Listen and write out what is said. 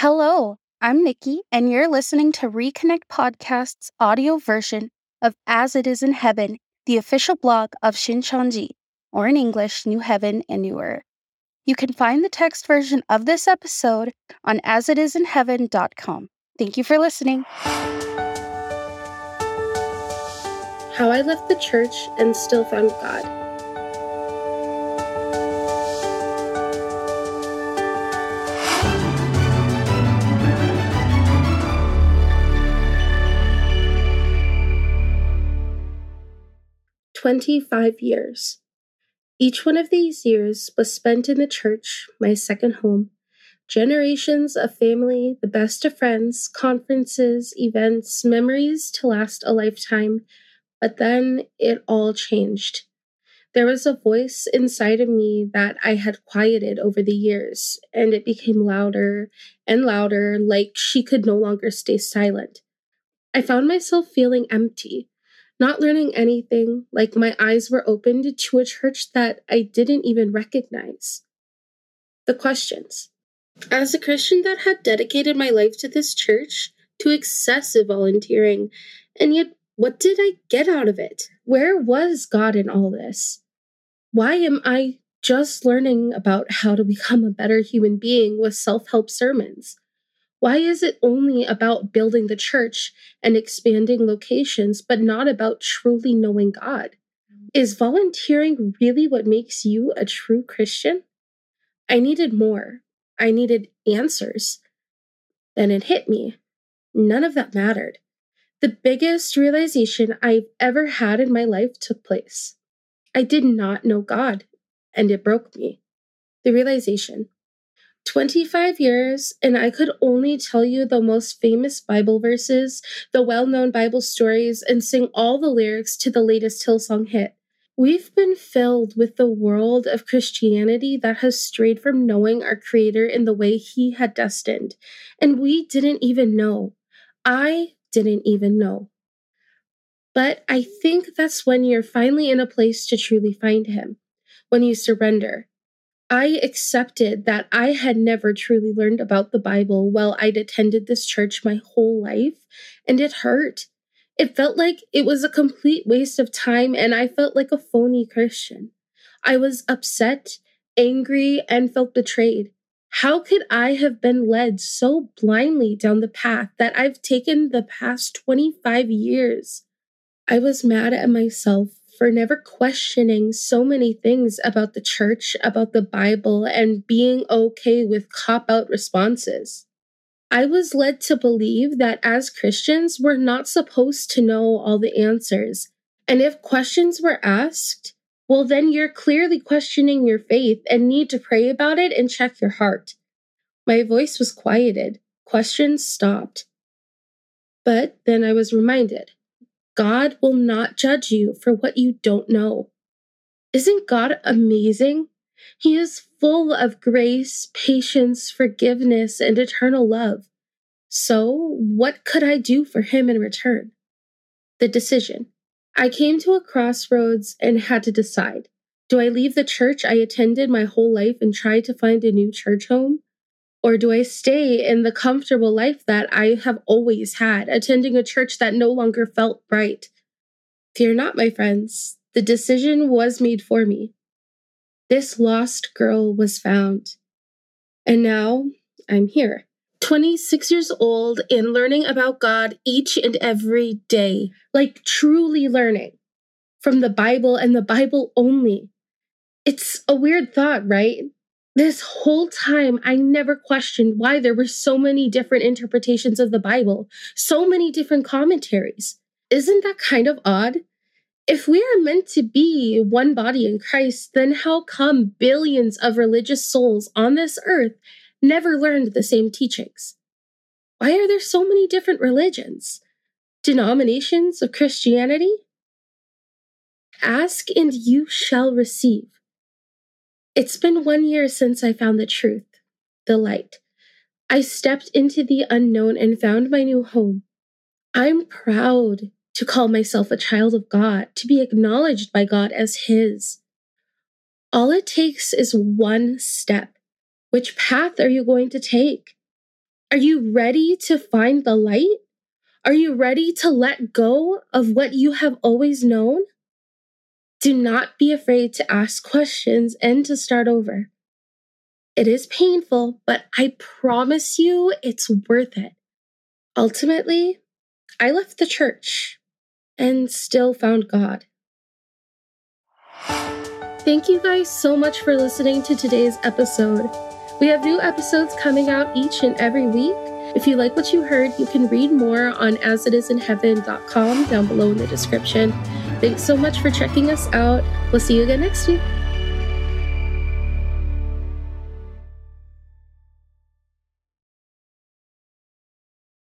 Hello, I'm Nikki, and you're listening to Reconnect Podcast's audio version of As It Is in Heaven, the official blog of Shincheonji, or in English, New Heaven and New Earth. You can find the text version of this episode on asitisinheaven.com. Thank you for listening. How I left the church and still found God. Twenty-five years. Each one of these years was spent in the church, my second home. Generations of family, the best of friends, conferences, events, memories to last a lifetime. But then it all changed. There was a voice inside of me that I had quieted over the years, and it became louder and louder, like she could no longer stay silent. I found myself feeling empty, not learning anything, like my eyes were opened to a church that I didn't even recognize. The questions. As a Christian that had dedicated my life to this church, to excessive volunteering, and yet what did I get out of it? Where was God in all this? Why am I just learning about how to become a better human being with self help sermons? Why is it only about building the church and expanding locations, but not about truly knowing God? Is volunteering really what makes you a true Christian? I needed more. I needed answers. Then it hit me. None of that mattered. The biggest realization I've ever had in my life took place. I did not know God, and it broke me. The realization 25 years, and I could only tell you the most famous Bible verses, the well known Bible stories, and sing all the lyrics to the latest Hillsong hit. We've been filled with the world of Christianity that has strayed from knowing our Creator in the way He had destined, and we didn't even know. I didn't even know. But I think that's when you're finally in a place to truly find Him, when you surrender, I accepted that I had never truly learned about the Bible while I'd attended this church my whole life, and it hurt. It felt like it was a complete waste of time, and I felt like a phony Christian. I was upset, angry, and felt betrayed. How could I have been led so blindly down the path that I've taken the past 25 years? I was mad at myself for never questioning so many things about the church, about the Bible, and being okay with cop out responses. I was led to believe that as Christians, we're not supposed to know all the answers. And if questions were asked, well, then you're clearly questioning your faith and need to pray about it and check your heart. My voice was quieted, questions stopped. But then I was reminded God will not judge you for what you don't know. Isn't God amazing? He is full of grace, patience, forgiveness, and eternal love. So, what could I do for him in return? The decision. I came to a crossroads and had to decide. Do I leave the church I attended my whole life and try to find a new church home? Or do I stay in the comfortable life that I have always had, attending a church that no longer felt right? Fear not, my friends. The decision was made for me. This lost girl was found. And now I'm here, 26 years old and learning about God each and every day, like truly learning from the Bible and the Bible only. It's a weird thought, right? This whole time, I never questioned why there were so many different interpretations of the Bible, so many different commentaries. Isn't that kind of odd? If we are meant to be one body in Christ, then how come billions of religious souls on this earth never learned the same teachings? Why are there so many different religions? Denominations of Christianity? Ask and you shall receive. It's been one year since I found the truth, the light. I stepped into the unknown and found my new home. I'm proud to call myself a child of God, to be acknowledged by God as His. All it takes is one step. Which path are you going to take? Are you ready to find the light? Are you ready to let go of what you have always known? Do not be afraid to ask questions and to start over. It is painful, but I promise you it's worth it. Ultimately, I left the church and still found God. Thank you guys so much for listening to today's episode. We have new episodes coming out each and every week. If you like what you heard, you can read more on asitisinheaven.com down below in the description. Thanks so much for checking us out. We'll see you again next week.